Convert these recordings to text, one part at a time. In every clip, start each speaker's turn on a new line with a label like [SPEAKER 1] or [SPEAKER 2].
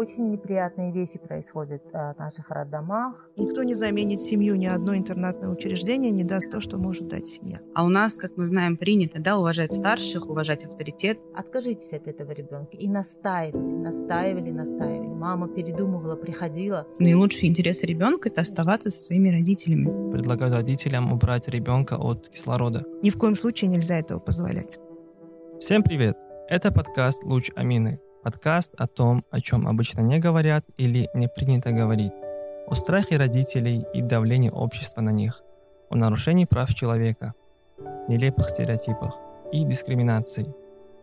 [SPEAKER 1] очень неприятные вещи происходят в наших роддомах.
[SPEAKER 2] Никто не заменит семью, ни одно интернатное учреждение не даст то, что может дать семья.
[SPEAKER 3] А у нас, как мы знаем, принято, да, уважать старших, уважать авторитет.
[SPEAKER 1] Откажитесь от этого ребенка. И настаивали, настаивали, настаивали. Мама передумывала, приходила.
[SPEAKER 3] Наилучший интерес ребенка это оставаться со своими родителями.
[SPEAKER 4] Предлагаю родителям убрать ребенка от кислорода.
[SPEAKER 2] Ни в коем случае нельзя этого позволять.
[SPEAKER 4] Всем привет! Это подкаст «Луч Амины». Подкаст о том, о чем обычно не говорят или не принято говорить. О страхе родителей и давлении общества на них. О нарушении прав человека. Нелепых стереотипах и дискриминации.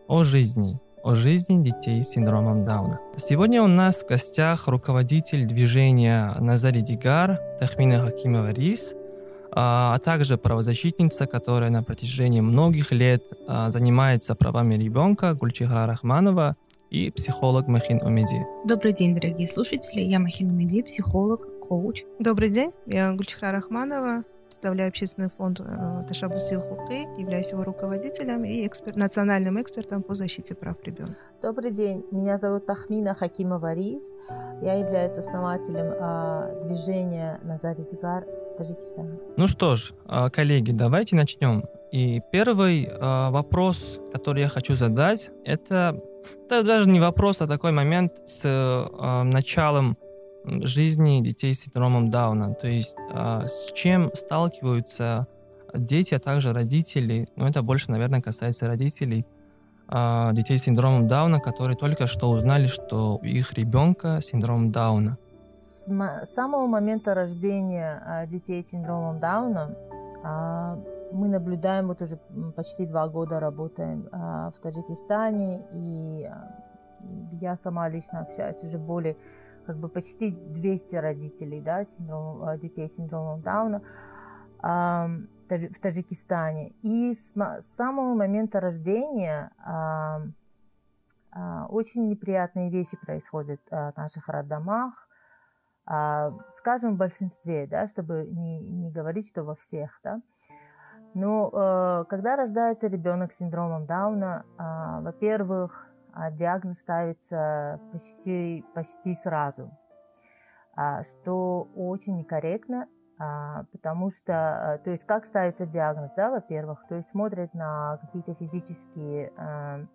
[SPEAKER 4] О жизни. О жизни детей с синдромом Дауна. Сегодня у нас в гостях руководитель движения Назари Дигар Тахмина Хакимова Рис – а, а также правозащитница, которая на протяжении многих лет а, занимается правами ребенка, Гульчихара Рахманова, и психолог Махин Умеди.
[SPEAKER 3] Добрый день, дорогие слушатели. Я Махин Умеди, психолог, коуч.
[SPEAKER 2] Добрый день. Я Гульчихара Рахманова, представляю общественный фонд э, Ташабуси Хукы, являюсь его руководителем и эксперт, национальным экспертом по защите прав ребенка.
[SPEAKER 1] Добрый день, меня зовут Тахмина Хакимова Рис. Я являюсь основателем э, движения Назари Дигар Таджикистана.
[SPEAKER 4] Ну что ж, а, коллеги, давайте начнем. И первый э, вопрос, который я хочу задать, это, это даже не вопрос, а такой момент с э, началом жизни детей с синдромом Дауна. То есть э, с чем сталкиваются дети, а также родители. Ну, это больше, наверное, касается родителей э, детей с синдромом Дауна, которые только что узнали, что у их ребенка синдром Дауна
[SPEAKER 1] с самого момента рождения а, детей с синдромом Дауна мы наблюдаем, вот уже почти два года работаем а, в Таджикистане, и я сама лично общаюсь уже более, как бы почти 200 родителей, да, синдром, детей с синдромом Дауна в Таджикистане. И с самого момента рождения очень неприятные вещи происходят в наших роддомах, а, скажем, в большинстве, да, чтобы не, не говорить, что во всех, да. Но э, когда рождается ребенок с синдромом Дауна, э, во-первых, а, диагноз ставится почти, почти сразу, э, что очень некорректно, потому что, э, то есть как ставится диагноз, да, во-первых, то есть смотрят на какие-то физические э,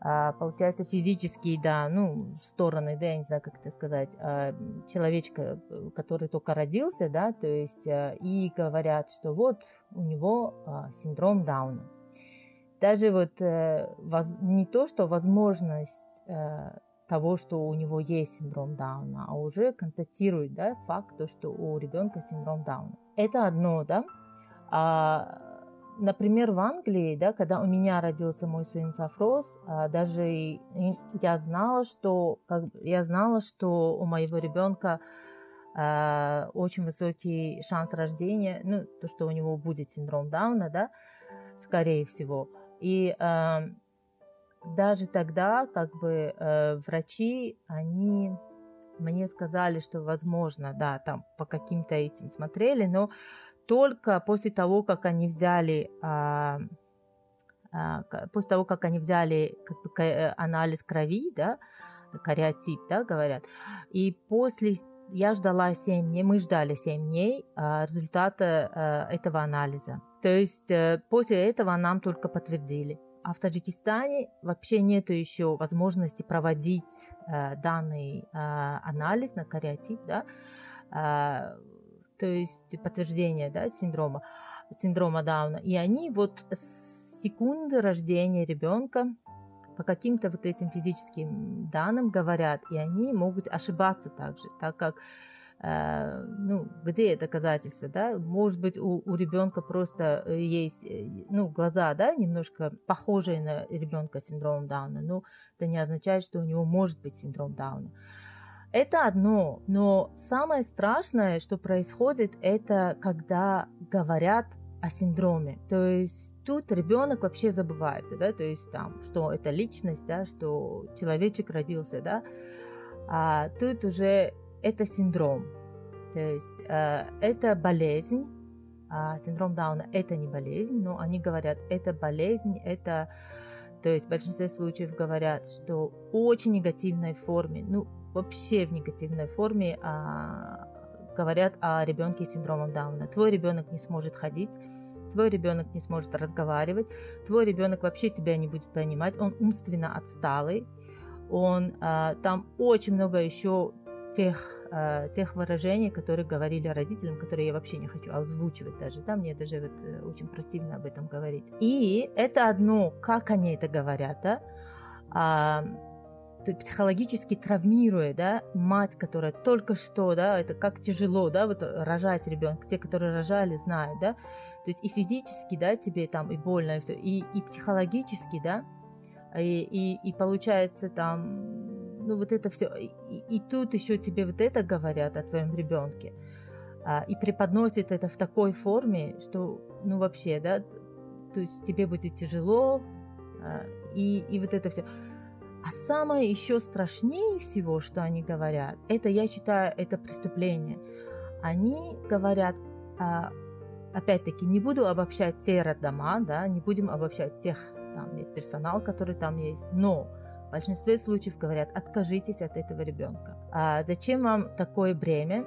[SPEAKER 1] а, получается, физические, да, ну, стороны, да, я не знаю, как это сказать, а, человечка, который только родился, да, то есть, а, и говорят, что вот у него синдром Дауна. Даже вот э, не то, что возможность э, того, что у него есть синдром Дауна, а уже констатирует, да, факт, то, что у ребенка синдром Дауна. Это одно, да, а Например, в Англии, да, когда у меня родился мой сын Сафрос, а, даже я знала, что как, я знала, что у моего ребенка э, очень высокий шанс рождения, ну, то, что у него будет синдром Дауна, да, скорее всего. И э, даже тогда, как бы, э, врачи, они мне сказали, что возможно, да, там по каким-то этим смотрели, но только после того, как они взяли а, а, после того, как они взяли как бы, э, анализ крови, да, кариотип, да, говорят, и после я ждала 7 дней, мы ждали 7 дней а, результата а, этого анализа. То есть а, после этого нам только подтвердили. А в Таджикистане вообще нет еще возможности проводить а, данный а, анализ на кариотип, да, а, то есть подтверждение да, синдрома, синдрома Дауна. И они вот с секунды рождения ребенка по каким-то вот этим физическим данным говорят, и они могут ошибаться также, так как э, ну, где доказательства, да? Может быть, у, у ребенка просто есть, ну, глаза, да, немножко похожие на ребенка с синдромом Дауна, но это не означает, что у него может быть синдром Дауна. Это одно, но самое страшное, что происходит, это когда говорят о синдроме. То есть тут ребенок вообще забывается, да, то есть там, что это личность, да, что человечек родился, да, а тут уже это синдром. То есть э, это болезнь, а синдром Дауна это не болезнь, но они говорят, это болезнь, это то есть в большинстве случаев говорят, что очень негативной форме, ну вообще в негативной форме а, говорят о ребенке с синдромом Дауна. Твой ребенок не сможет ходить, твой ребенок не сможет разговаривать, твой ребенок вообще тебя не будет понимать, он умственно отсталый, он а, там очень много еще тех э, тех выражений, которые говорили родителям, которые я вообще не хочу озвучивать даже, да, мне даже вот э, очень противно об этом говорить. И это одно, как они это говорят, да, а, психологически травмируя, да, мать, которая только что, да, это как тяжело, да, вот рожать ребенка, те, которые рожали, знают, да, то есть и физически, да, тебе там и больно, и все, и, и психологически, да, и, и, и получается там ну вот это все. И, и тут еще тебе вот это говорят о твоем ребенке. А, и преподносят это в такой форме, что, ну вообще, да, то есть тебе будет тяжело, а, и, и вот это все. А самое еще страшнее всего, что они говорят, это, я считаю, это преступление. Они говорят, а, опять-таки, не буду обобщать все роддома, да, не будем обобщать всех там персонал, который там есть, но в большинстве случаев говорят, откажитесь от этого ребенка. А зачем вам такое бремя?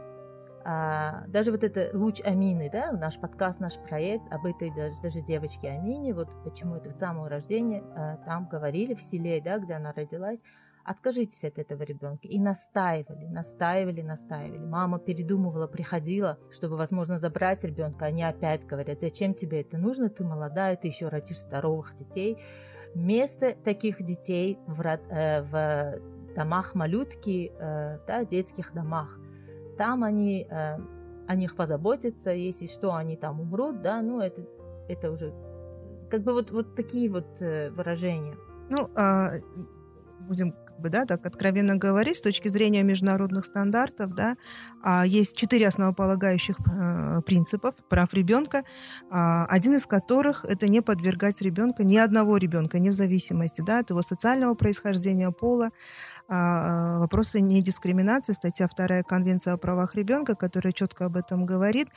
[SPEAKER 1] А, даже вот это луч Амины, да, наш подкаст, наш проект об этой даже, даже девочке Амине, вот почему это с самого рождения, а, там говорили в селе, да, где она родилась, откажитесь от этого ребенка. И настаивали, настаивали, настаивали. Мама передумывала, приходила, чтобы, возможно, забрать ребенка. Они опять говорят, зачем тебе это нужно, ты молодая, ты еще родишь здоровых детей. Место таких детей в, э, в домах малютки, э, да, детских домах. Там они э, о них позаботятся, если что, они там умрут, да, ну это, это уже как бы вот, вот такие вот выражения.
[SPEAKER 2] Ну, а, будем бы, да, так откровенно говорить, с точки зрения международных стандартов, да, а, есть четыре основополагающих э, принципов прав ребенка, а, один из которых это не подвергать ребенка, ни одного ребенка, не в зависимости да, от его социального происхождения, пола, а, вопросы недискриминации, статья 2 Конвенции о правах ребенка, которая четко об этом говорит,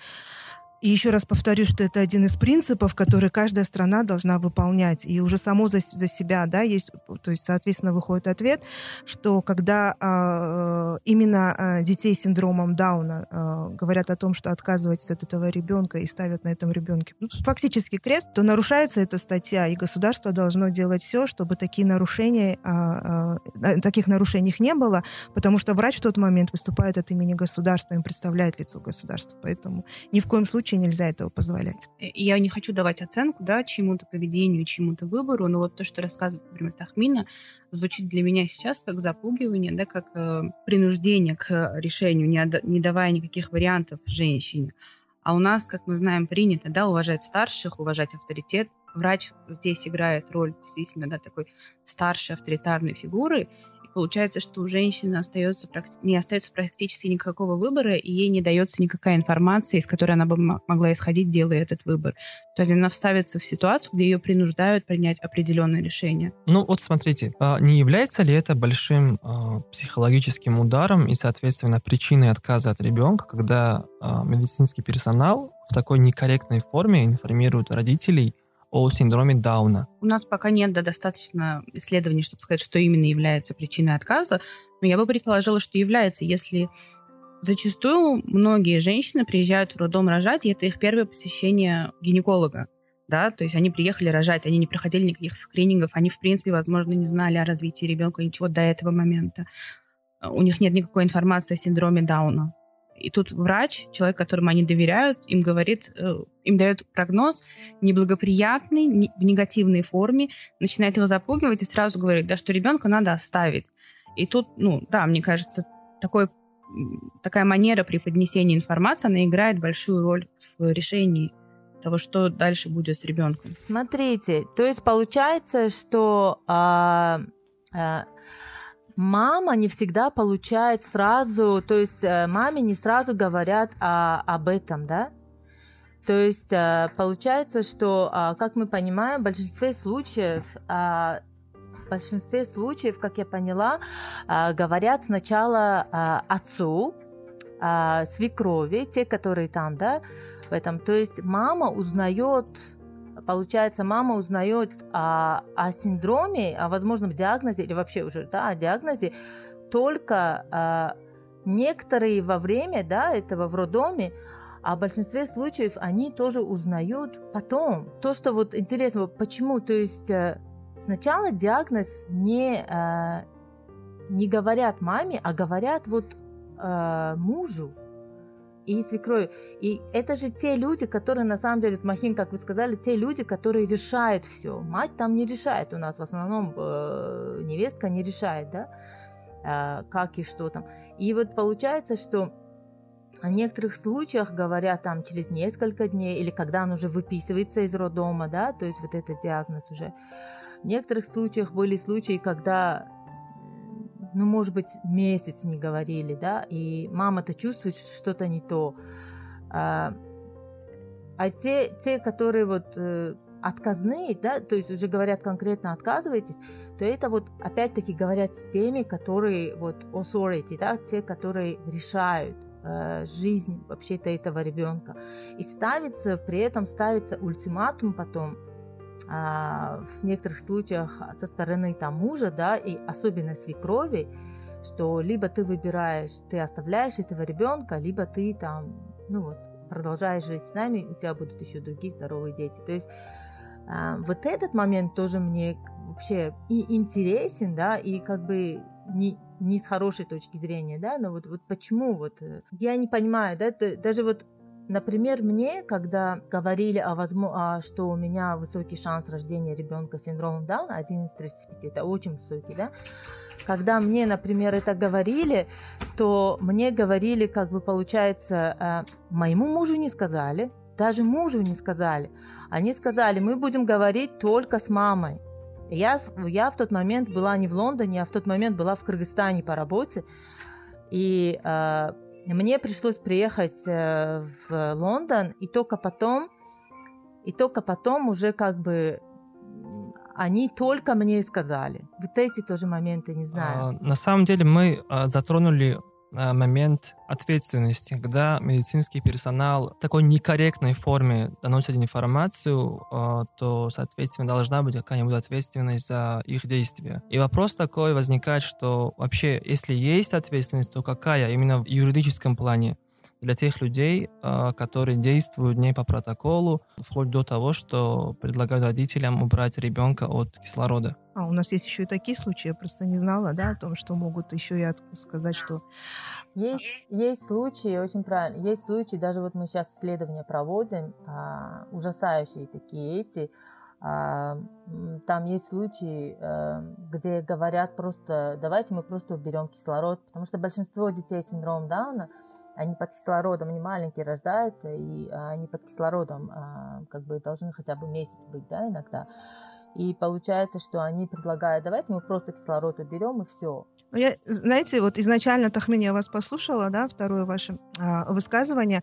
[SPEAKER 2] и еще раз повторю, что это один из принципов, который каждая страна должна выполнять. И уже само за, за себя, да, есть, то есть, соответственно, выходит ответ, что когда э, именно э, детей с синдромом Дауна э, говорят о том, что отказывайтесь от этого ребенка и ставят на этом ребенке ну, фактически крест, то нарушается эта статья, и государство должно делать все, чтобы такие нарушения, э, э, таких нарушений не было, потому что врач в тот момент выступает от имени государства, им представляет лицо государства. Поэтому ни в коем случае вообще нельзя этого позволять.
[SPEAKER 3] Э, я не хочу давать оценку, да, чему-то поведению, чему-то выбору, но вот то, что рассказывает, например, Тахмина, звучит для меня сейчас как запугивание, да, как э, принуждение к решению, не, не давая никаких вариантов женщине. А у нас, как мы знаем, принято, да, уважать старших, уважать авторитет. Врач здесь играет роль действительно, да, такой старшей авторитарной фигуры, Получается, что у женщины остается, не остается практически никакого выбора, и ей не дается никакая информация, из которой она бы могла исходить, делая этот выбор. То есть она вставится в ситуацию, где ее принуждают принять определенное решение.
[SPEAKER 4] Ну вот смотрите, а не является ли это большим э, психологическим ударом и, соответственно, причиной отказа от ребенка, когда э, медицинский персонал в такой некорректной форме информирует родителей о синдроме Дауна?
[SPEAKER 3] У нас пока нет да, достаточно исследований, чтобы сказать, что именно является причиной отказа, но я бы предположила, что является, если зачастую многие женщины приезжают в роддом рожать, и это их первое посещение гинеколога. Да, то есть они приехали рожать, они не проходили никаких скринингов, они, в принципе, возможно, не знали о развитии ребенка ничего до этого момента. У них нет никакой информации о синдроме Дауна. И тут врач, человек, которому они доверяют, им говорит, э, им дает прогноз неблагоприятный, в негативной форме, начинает его запугивать и сразу говорит, да, что ребенка надо оставить. И тут, ну, да, мне кажется, такой, такая манера преподнесения информации, она играет большую роль в решении того, что дальше будет с ребенком.
[SPEAKER 1] Смотрите, то есть получается, что а, а, мама не всегда получает сразу, то есть э, маме не сразу говорят о, об этом, да? То есть э, получается, что, а, как мы понимаем, в большинстве случаев, а, в большинстве случаев, как я поняла, а, говорят сначала отцу, свекрови, те, которые там, да, в этом. То есть мама узнает получается, мама узнает о, о синдроме, о возможном диагнозе или вообще уже да, о диагнозе только э, некоторые во время да, этого в роддоме, а в большинстве случаев они тоже узнают потом. То, что вот интересно, почему, то есть э, сначала диагноз не, э, не говорят маме, а говорят вот э, мужу и свекрови. И это же те люди, которые на самом деле, Махин, как вы сказали, те люди, которые решают все. Мать там не решает у нас, в основном э, невестка не решает, да, э, как и что там. И вот получается, что в некоторых случаях говорят там через несколько дней или когда он уже выписывается из роддома, да, то есть вот этот диагноз уже. В некоторых случаях были случаи, когда ну, может быть, месяц не говорили, да, и мама-то чувствует, что что-то не то. А, а те, те, которые вот э, отказные, да, то есть уже говорят конкретно отказывайтесь, то это вот опять-таки говорят с теми, которые вот authority, да, те, которые решают э, жизнь вообще-то этого ребенка. И ставится, при этом ставится ультиматум потом, в некоторых случаях со стороны там мужа, да, и особенно свекрови, что либо ты выбираешь, ты оставляешь этого ребенка, либо ты там, ну вот, продолжаешь жить с нами, у тебя будут еще другие здоровые дети. То есть а, вот этот момент тоже мне вообще и интересен, да, и как бы не, не с хорошей точки зрения, да, но вот, вот почему вот, э, я не понимаю, да, даже вот Например, мне, когда говорили о, возможно, что у меня высокий шанс рождения ребенка с синдромом Дауна, 1 из 35, это очень высокий, да, когда мне, например, это говорили, то мне говорили, как бы получается, э, моему мужу не сказали, даже мужу не сказали. Они сказали, мы будем говорить только с мамой. Я, я в тот момент была не в Лондоне, а в тот момент была в Кыргызстане по работе. И э, мне пришлось приехать э, в Лондон, и только потом, и только потом уже как бы они только мне сказали. Вот эти тоже моменты, не знаю. А,
[SPEAKER 4] на самом деле мы а, затронули момент ответственности, когда медицинский персонал в такой некорректной форме доносит информацию, э, то, соответственно, должна быть какая-нибудь ответственность за их действия. И вопрос такой возникает, что вообще, если есть ответственность, то какая именно в юридическом плане? Для тех людей, а, которые действуют не по протоколу, вплоть до того, что предлагают родителям убрать ребенка от кислорода.
[SPEAKER 2] А у нас есть еще и такие случаи, я просто не знала, да, о том, что могут еще и сказать, что...
[SPEAKER 1] Есть, есть случаи, очень правильно, есть случаи, даже вот мы сейчас исследования проводим, а, ужасающие такие эти, а, там есть случаи, а, где говорят просто, давайте мы просто уберем кислород, потому что большинство детей с синдромом Дауна – они под кислородом, они маленькие рождаются, и а, они под кислородом а, как бы должны хотя бы месяц быть, да, иногда. И получается, что они предлагают, давайте мы просто кислород уберем и все.
[SPEAKER 2] Ну, я, знаете, вот изначально, Тахмин, я вас послушала, да, второе ваше э, высказывание,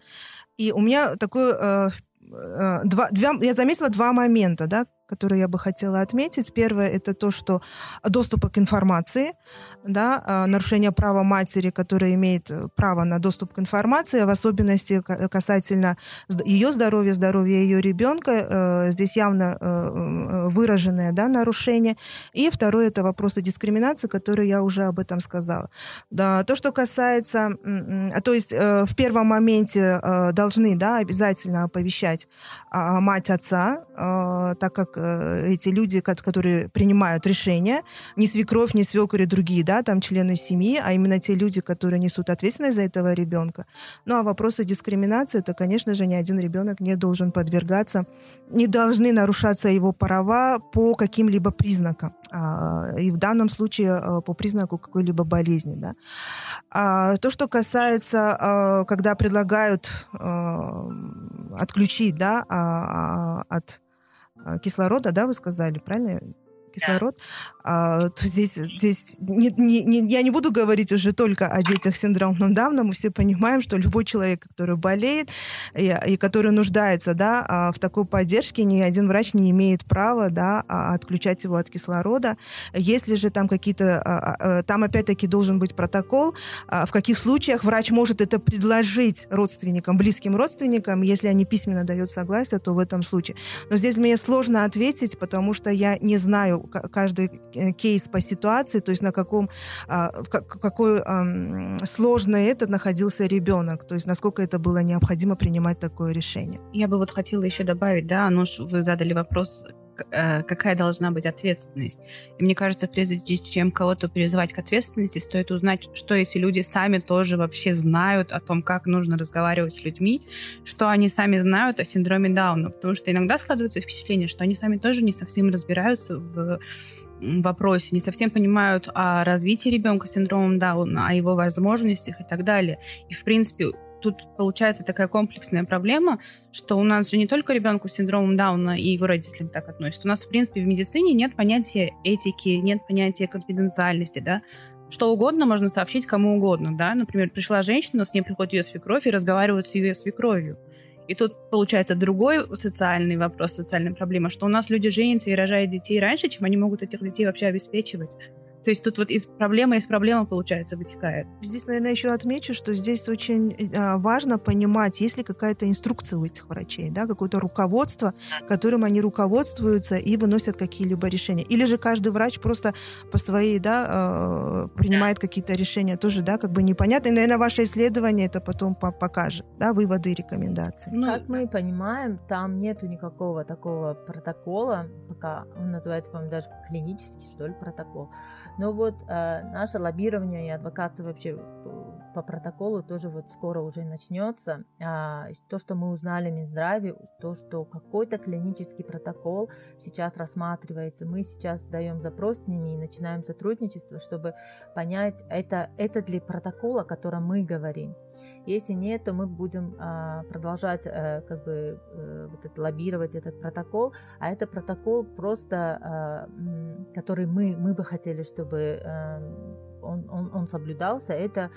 [SPEAKER 2] и у меня такое, э, два, два, я заметила два момента, да, которые я бы хотела отметить. Первое – это то, что доступ к информации, да, а, нарушение права матери, которая имеет э, право на доступ к информации, в особенности касательно ее здоровья, здоровья ее ребенка, э, здесь явно э, выраженное да, нарушение. И второе – это вопросы дискриминации, которые я уже об этом сказала. Да, то, что касается, то есть в первом моменте должны да, обязательно оповещать а, мать отца, так как эти люди, которые принимают решения, не свекровь, не свекор и другие, да, там члены семьи, а именно те люди, которые несут ответственность за этого ребенка. Ну а вопросы дискриминации, это, конечно же, ни один ребенок не должен подвергаться, не должны нарушаться его права по каким-либо признакам. А, и в данном случае а, по признаку какой-либо болезни. Да. А то, что касается, а, когда предлагают отключить да, от кислорода, да, вы сказали, правильно? Кислород. А, то здесь, здесь не, не, не, я не буду говорить уже только о детях с синдромом Дауна. Мы все понимаем, что любой человек, который болеет и, и который нуждается да, а, в такой поддержке, ни один врач не имеет права да, а, отключать его от кислорода. Если же там какие-то... Там опять-таки должен быть протокол, в каких случаях врач может это предложить родственникам, близким родственникам, если они письменно дают согласие, то в этом случае. Но здесь мне сложно ответить, потому что я не знаю каждый кейс по ситуации, то есть на каком, а, какой сложный этот находился ребенок, то есть насколько это было необходимо принимать такое решение.
[SPEAKER 3] Я бы вот хотела еще добавить, да, ну, вы задали вопрос, э, какая должна быть ответственность. И мне кажется, прежде чем кого-то призывать к ответственности, стоит узнать, что если люди сами тоже вообще знают о том, как нужно разговаривать с людьми, что они сами знают о синдроме Дауна. Потому что иногда складывается впечатление, что они сами тоже не совсем разбираются в вопросе, не совсем понимают о развитии ребенка с синдромом Дауна, о его возможностях и так далее. И, в принципе, тут получается такая комплексная проблема, что у нас же не только ребенку с синдромом Дауна и его родителям так относятся. У нас, в принципе, в медицине нет понятия этики, нет понятия конфиденциальности, да. Что угодно можно сообщить кому угодно, да. Например, пришла женщина, с ней приходит ее свекровь и разговаривают с ее свекровью. И тут получается другой социальный вопрос, социальная проблема, что у нас люди женятся и рожают детей раньше, чем они могут этих детей вообще обеспечивать. То есть тут вот из проблемы из проблемы, получается, вытекает.
[SPEAKER 2] Здесь, наверное, еще отмечу, что здесь очень э, важно понимать, есть ли какая-то инструкция у этих врачей, да, какое-то руководство, которым они руководствуются и выносят какие-либо решения. Или же каждый врач просто по своей, да, э, принимает какие-то решения. Тоже, да, как бы непонятно. И, наверное, ваше исследование это потом покажет, да, выводы и рекомендации.
[SPEAKER 1] Ну, как мы понимаем, там нету никакого такого протокола, пока он называется, по-моему, даже клинический, что ли, протокол но вот э, наше лоббирование и адвокация вообще э, по протоколу тоже вот скоро уже начнется. А, то, что мы узнали в Минздраве, то, что какой-то клинический протокол сейчас рассматривается, мы сейчас даем запрос с ними и начинаем сотрудничество, чтобы понять, это, это для протокола, о котором мы говорим. Если нет, то мы будем а, продолжать а, как бы а, вот это, лоббировать этот протокол, а это протокол просто, а, который мы, мы бы хотели, чтобы а, он, он, он соблюдался, это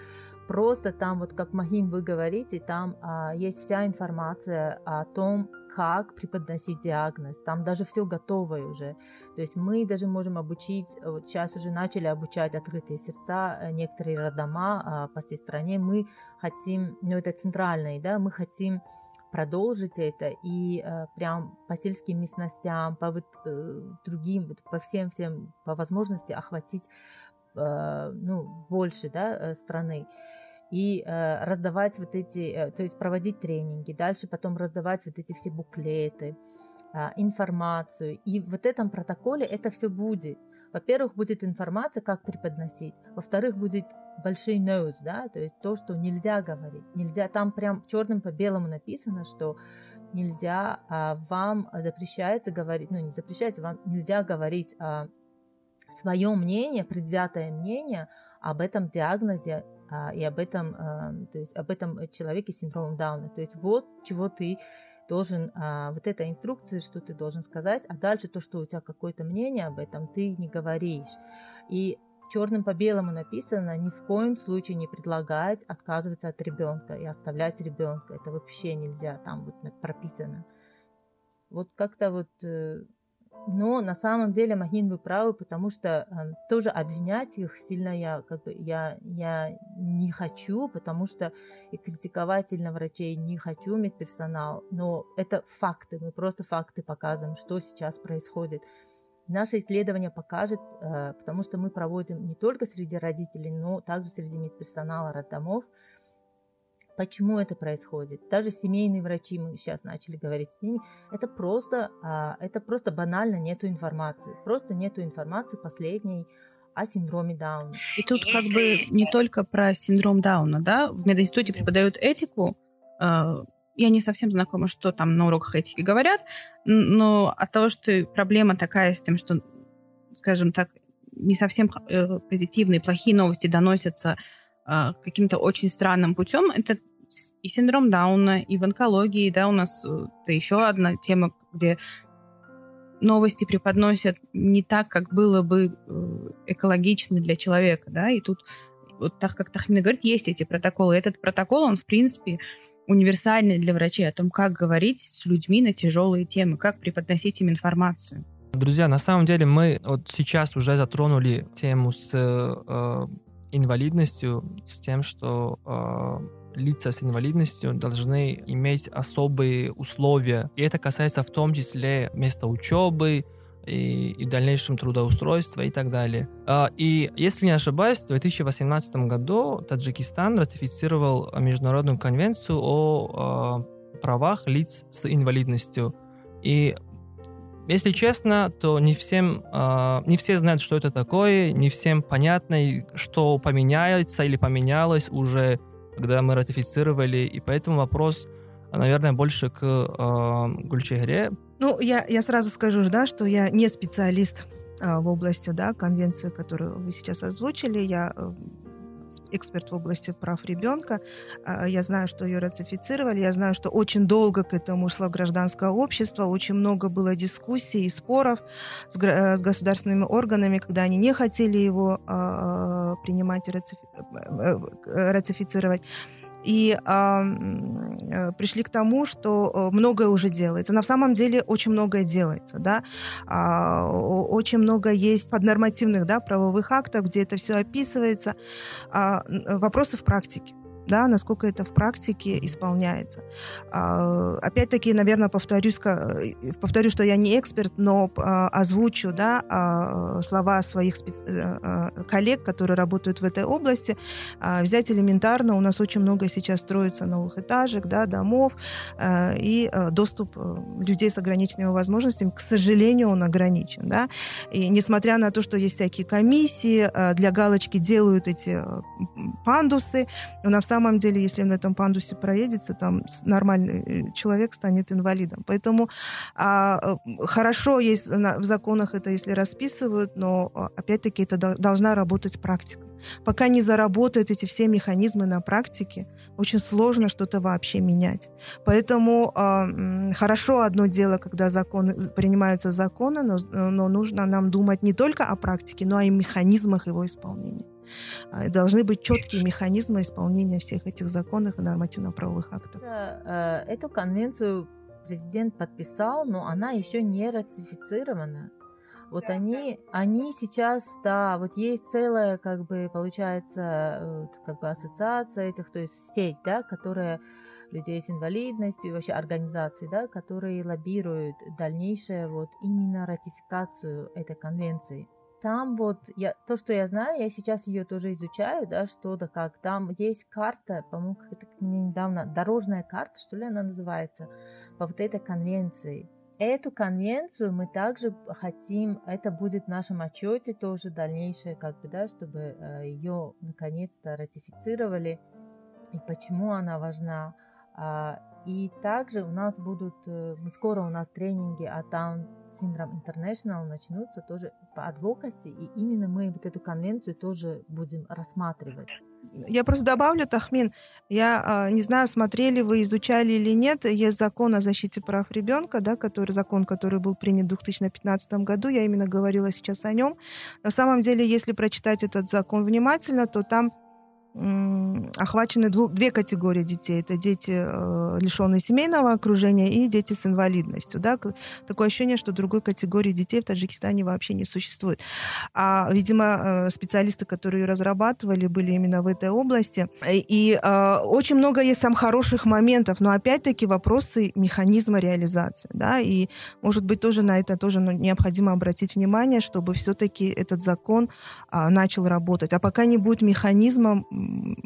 [SPEAKER 1] просто там, вот как Махин вы говорите, там а, есть вся информация о том, как преподносить диагноз. Там даже все готовое уже. То есть мы даже можем обучить, вот сейчас уже начали обучать открытые сердца, э, некоторые роддома а, по всей стране. Мы хотим, ну это центральное, да, мы хотим продолжить это и э, прям по сельским местностям, по вот, э, другим, по всем всем по возможности охватить э, ну, больше да, э, страны и э, раздавать вот эти, э, то есть проводить тренинги, дальше потом раздавать вот эти все буклеты, э, информацию. И в вот этом протоколе это все будет. Во-первых, будет информация, как преподносить. Во-вторых, будет большой notes, да, то есть то, что нельзя говорить. Нельзя, там прям черным по белому написано, что нельзя, а, вам запрещается говорить, ну не запрещается, вам нельзя говорить а, свое мнение, предвзятое мнение об этом диагнозе а, и об этом, а, то есть об этом человеке с синдромом Дауна. То есть вот чего ты должен, а, вот эта инструкция, что ты должен сказать, а дальше то, что у тебя какое-то мнение об этом, ты не говоришь. И черным по белому написано, ни в коем случае не предлагать отказываться от ребенка и оставлять ребенка. Это вообще нельзя, там вот прописано. Вот как-то вот э, но на самом деле Махин вы правы, потому что э, тоже обвинять их сильно я как бы я, я не хочу, потому что и критиковать сильно врачей не хочу, медперсонал, но это факты, мы просто факты показываем, что сейчас происходит. Наше исследование покажет, э, потому что мы проводим не только среди родителей, но также среди медперсонала роддомов, Почему это происходит? Даже семейные врачи, мы сейчас начали говорить с ними, это просто, а, это просто банально нету информации. Просто нету информации последней о синдроме Дауна.
[SPEAKER 3] И тут как бы не только про синдром Дауна, да? В мединституте преподают этику. А, я не совсем знакома, что там на уроках этики говорят, но от того, что проблема такая с тем, что, скажем так, не совсем э, позитивные, плохие новости доносятся каким-то очень странным путем. Это и синдром Дауна, и в онкологии, да, у нас э, это еще одна тема, где новости преподносят не так, как было бы э, экологично для человека, да, и тут вот так как Тахмина говорит, есть эти протоколы. Этот протокол, он, в принципе, универсальный для врачей о том, как говорить с людьми на тяжелые темы, как преподносить им информацию.
[SPEAKER 4] Друзья, на самом деле мы вот сейчас уже затронули тему с э, инвалидностью, с тем, что э, лица с инвалидностью должны иметь особые условия. И это касается в том числе места учебы, и, и в дальнейшем трудоустройства и так далее. А, и если не ошибаюсь, в 2018 году Таджикистан ратифицировал Международную конвенцию о а, правах лиц с инвалидностью. И если честно, то не всем, э, не все знают, что это такое, не всем понятно, что поменяется или поменялось уже, когда мы ратифицировали, и поэтому вопрос, наверное, больше к э, Гульчегре.
[SPEAKER 2] Ну, я, я сразу скажу, да, что я не специалист э, в области да, конвенции, которую вы сейчас озвучили. Я э, эксперт в области прав ребенка. А, я знаю, что ее ратифицировали. Я знаю, что очень долго к этому шло гражданское общество. Очень много было дискуссий и споров с, э, с государственными органами, когда они не хотели его а, принимать и э, э, ратифицировать и э, пришли к тому, что э, многое уже делается. На самом деле очень многое делается, да. Э, очень много есть поднормативных, да, правовых актов, где это все описывается. Э, вопросы в практике да, насколько это в практике исполняется. А, опять-таки, наверное, повторюсь, повторю, что я не эксперт, но а, озвучу да, а, слова своих специ... Э, э, коллег, которые работают в этой области. Взять элементарно, у нас очень много сейчас строится новых этажек, да, домов, и доступ э, людей с ограниченными возможностями, к сожалению, он ограничен. Да? И несмотря на то, что есть всякие комиссии, для галочки делают эти пандусы, у нас самом деле, если на этом пандусе проедется, там нормальный э, человек станет инвалидом. Поэтому а, э, хорошо есть в законах это, если расписывают, но а, опять-таки это должна работать практика. Пока не заработают эти все механизмы на практике, очень сложно что-то вообще менять. Поэтому э, хорошо одно дело, когда законы, принимаются законы, но, но нужно нам думать не только о практике, но и о механизмах его исполнения. А, должны быть четкие механизмы исполнения всех этих законов и нормативно-правовых актов.
[SPEAKER 1] Э, эту конвенцию президент подписал, но она еще не ратифицирована. Вот да, они, да. они сейчас, да, вот есть целая, как бы, получается, как бы ассоциация этих, то есть сеть, да, которая людей с инвалидностью, вообще организации, да, которые лоббируют дальнейшее вот именно ратификацию этой конвенции там вот я, то, что я знаю, я сейчас ее тоже изучаю, да, что да как. Там есть карта, по-моему, это мне недавно, дорожная карта, что ли она называется, по вот этой конвенции. Эту конвенцию мы также хотим, это будет в нашем отчете тоже дальнейшее, как бы, да, чтобы э, ее наконец-то ратифицировали и почему она важна. А, и также у нас будут, э, скоро у нас тренинги от Down Syndrome International начнутся тоже по адвокаси, и именно мы вот эту конвенцию тоже будем рассматривать.
[SPEAKER 2] Я просто добавлю, Тахмин, я э, не знаю, смотрели вы, изучали или нет, есть закон о защите прав ребенка, да, который, закон, который был принят в 2015 году, я именно говорила сейчас о нем. На самом деле, если прочитать этот закон внимательно, то там охвачены дву, две категории детей. Это дети, э, лишенные семейного окружения, и дети с инвалидностью. Да? Такое ощущение, что другой категории детей в Таджикистане вообще не существует. А, видимо, э, специалисты, которые разрабатывали, были именно в этой области. И, и э, очень много есть сам хороших моментов, но опять-таки вопросы механизма реализации. Да? И, может быть, тоже на это тоже ну, необходимо обратить внимание, чтобы все-таки этот закон а, начал работать. А пока не будет механизма,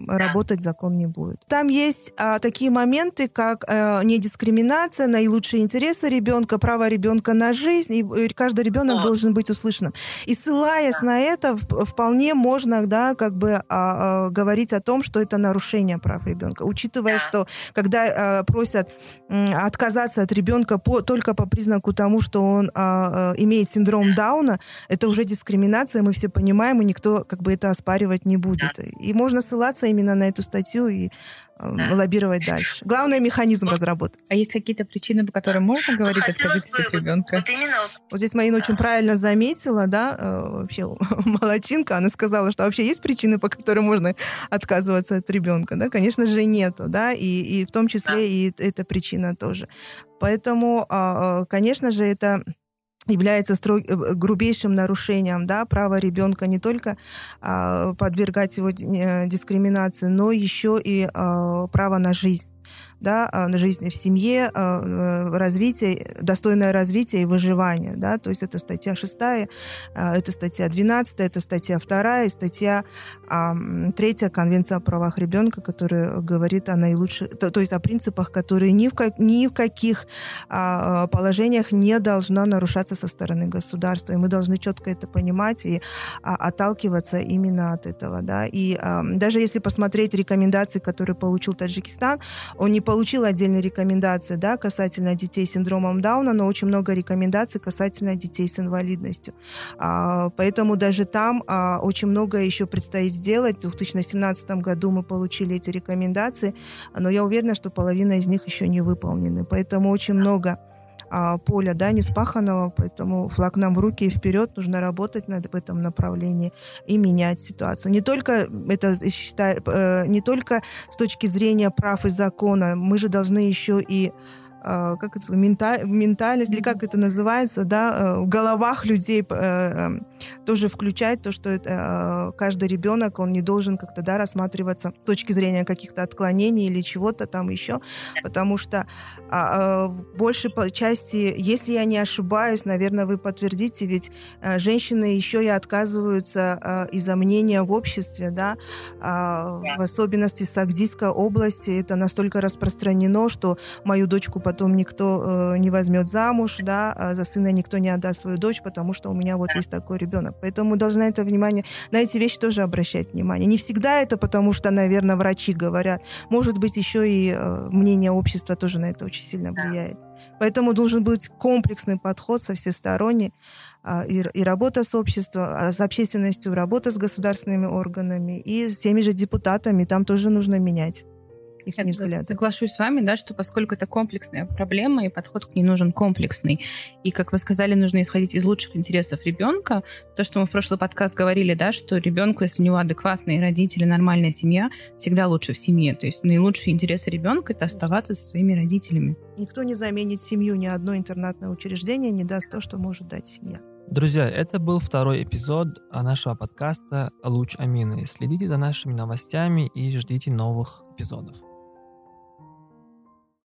[SPEAKER 2] работать закон не будет. Там есть а, такие моменты, как а, недискриминация, наилучшие интересы ребенка, право ребенка на жизнь, и, каждый ребенок да. должен быть услышанным. И ссылаясь да. на это, вполне можно, да, как бы а, а, говорить о том, что это нарушение прав ребенка, учитывая, да. что когда а, просят а, отказаться от ребенка по, только по признаку тому, что он а, а, имеет синдром Дауна, это уже дискриминация, мы все понимаем, и никто как бы это оспаривать не будет. И можно ссылаться именно на эту статью и э, лоббировать дальше. Главное механизм разработать.
[SPEAKER 3] А есть какие-то причины, по которым можно говорить, откажитесь от ребенка?
[SPEAKER 2] Вот, именно... вот здесь Марина очень правильно заметила, да, э, вообще молочинка, она сказала, что вообще есть причины, по которым можно отказываться от ребенка, да, конечно же нету, да, и, и в том числе и эта причина тоже. Поэтому, а, а, конечно же, это является строг, э, грубейшим нарушением да, права ребенка не только а, подвергать его э, дискриминации, но еще и а, право на жизнь да, а, на жизнь в семье, а, э, развитие, достойное развитие и выживание. Да, то есть это статья 6, а, это статья 12, это статья 2 и статья 3 Конвенция о правах ребенка, которая говорит о наилучших, то, то есть о принципах, которые ни в, как, ни в каких положениях не должна нарушаться со стороны государства. И мы должны четко это понимать и отталкиваться именно от этого. Да. И даже если посмотреть рекомендации, которые получил Таджикистан, он не получил отдельные рекомендации да, касательно детей с синдромом Дауна, но очень много рекомендаций касательно детей с инвалидностью. А, поэтому даже там а, очень много еще предстоит сделать. В 2017 году мы получили эти рекомендации, но я уверена, что половина из них еще не выполнены. Поэтому очень много а, поля, да, не спаханного, поэтому флаг нам в руки и вперед, нужно работать над в этом направлении и менять ситуацию. Не только это считаю, э, не только с точки зрения прав и закона, мы же должны еще и как это, мента, ментальность, или как это называется, да, э, в головах людей э, эм, тоже включать то, что это, каждый ребенок, он не должен как-то, да, рассматриваться с точки зрения каких-то отклонений или чего-то там еще, потому что а, а, большей части, если я не ошибаюсь, наверное, вы подтвердите, ведь э, женщины еще и отказываются из-за мнения в обществе, да, в особенности Сагдийской области, это настолько распространено, что мою дочку потом никто э, не возьмет замуж, да, а за сына никто не отдаст свою дочь, потому что у меня вот есть такой ребенок. Поэтому мы должны это внимание, на эти вещи тоже обращать внимание. Не всегда это потому, что, наверное, врачи говорят. Может быть, еще и э, мнение общества тоже на это очень сильно влияет. Поэтому должен быть комплексный подход со всесторонний а, и, и работа с обществом, а, с общественностью, работа с государственными органами и с теми же депутатами. Там тоже нужно менять их
[SPEAKER 3] Я взгляды. соглашусь с вами, да, что поскольку это комплексная проблема, и подход к ней нужен комплексный, и, как вы сказали, нужно исходить из лучших интересов ребенка, то, что мы в прошлый подкаст говорили, да, что ребенку, если у него адекватные родители, нормальная семья, всегда лучше в семье. То есть наилучшие интересы ребенка — это оставаться со своими родителями.
[SPEAKER 2] Никто не заменит семью, ни одно интернатное учреждение не даст то, что может дать семья.
[SPEAKER 4] Друзья, это был второй эпизод нашего подкаста «Луч Амины». Следите за нашими новостями и ждите новых эпизодов.